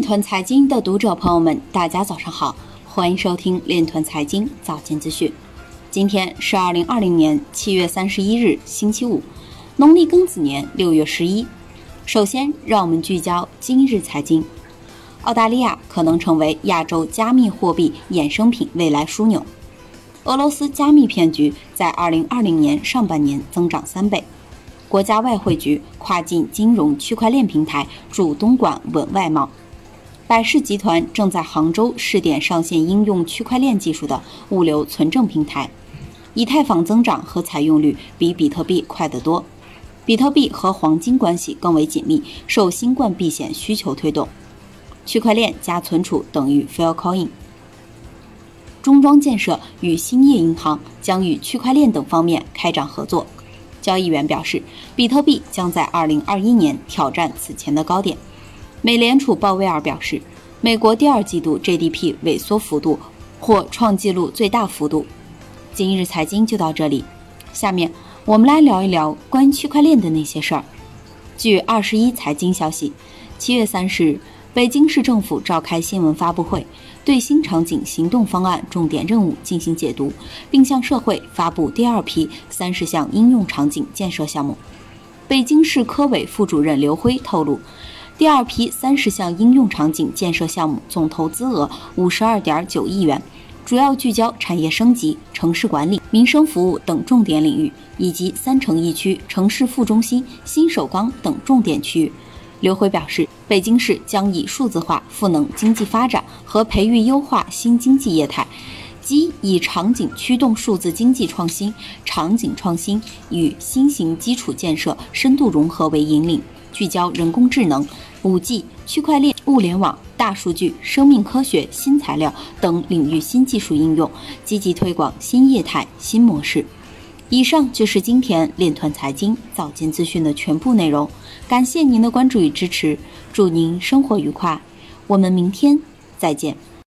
链团财经的读者朋友们，大家早上好，欢迎收听链团财经早间资讯。今天是二零二零年七月三十一日，星期五，农历庚子年六月十一。首先，让我们聚焦今日财经。澳大利亚可能成为亚洲加密货币衍生品未来枢纽。俄罗斯加密骗局在二零二零年上半年增长三倍。国家外汇局跨境金融区块链平台助东莞稳外贸。百世集团正在杭州试点上线应用区块链技术的物流存证平台。以太坊增长和采用率比比特币快得多，比特币和黄金关系更为紧密，受新冠避险需求推动。区块链加存储等于 Filecoin。中装建设与兴业银行将与区块链等方面开展合作。交易员表示，比特币将在2021年挑战此前的高点。美联储鲍威尔表示，美国第二季度 GDP 萎缩幅度或创纪录最大幅度。今日财经就到这里，下面我们来聊一聊关于区块链的那些事儿。据二十一财经消息，七月三十日，北京市政府召开新闻发布会，对新场景行动方案重点任务进行解读，并向社会发布第二批三十项应用场景建设项目。北京市科委副主任刘辉透露。第二批三十项应用场景建设项目总投资额五十二点九亿元，主要聚焦产业升级、城市管理、民生服务等重点领域，以及三城一区、城市副中心、新首钢等重点区域。刘辉表示，北京市将以数字化赋能经济发展和培育优化新经济业态，即以场景驱动数字经济创新、场景创新与新型基础建设深度融合为引领，聚焦人工智能。五 G、区块链、物联网、大数据、生命科学、新材料等领域新技术应用，积极推广新业态新模式。以上就是今天链团财经早间资讯的全部内容，感谢您的关注与支持，祝您生活愉快，我们明天再见。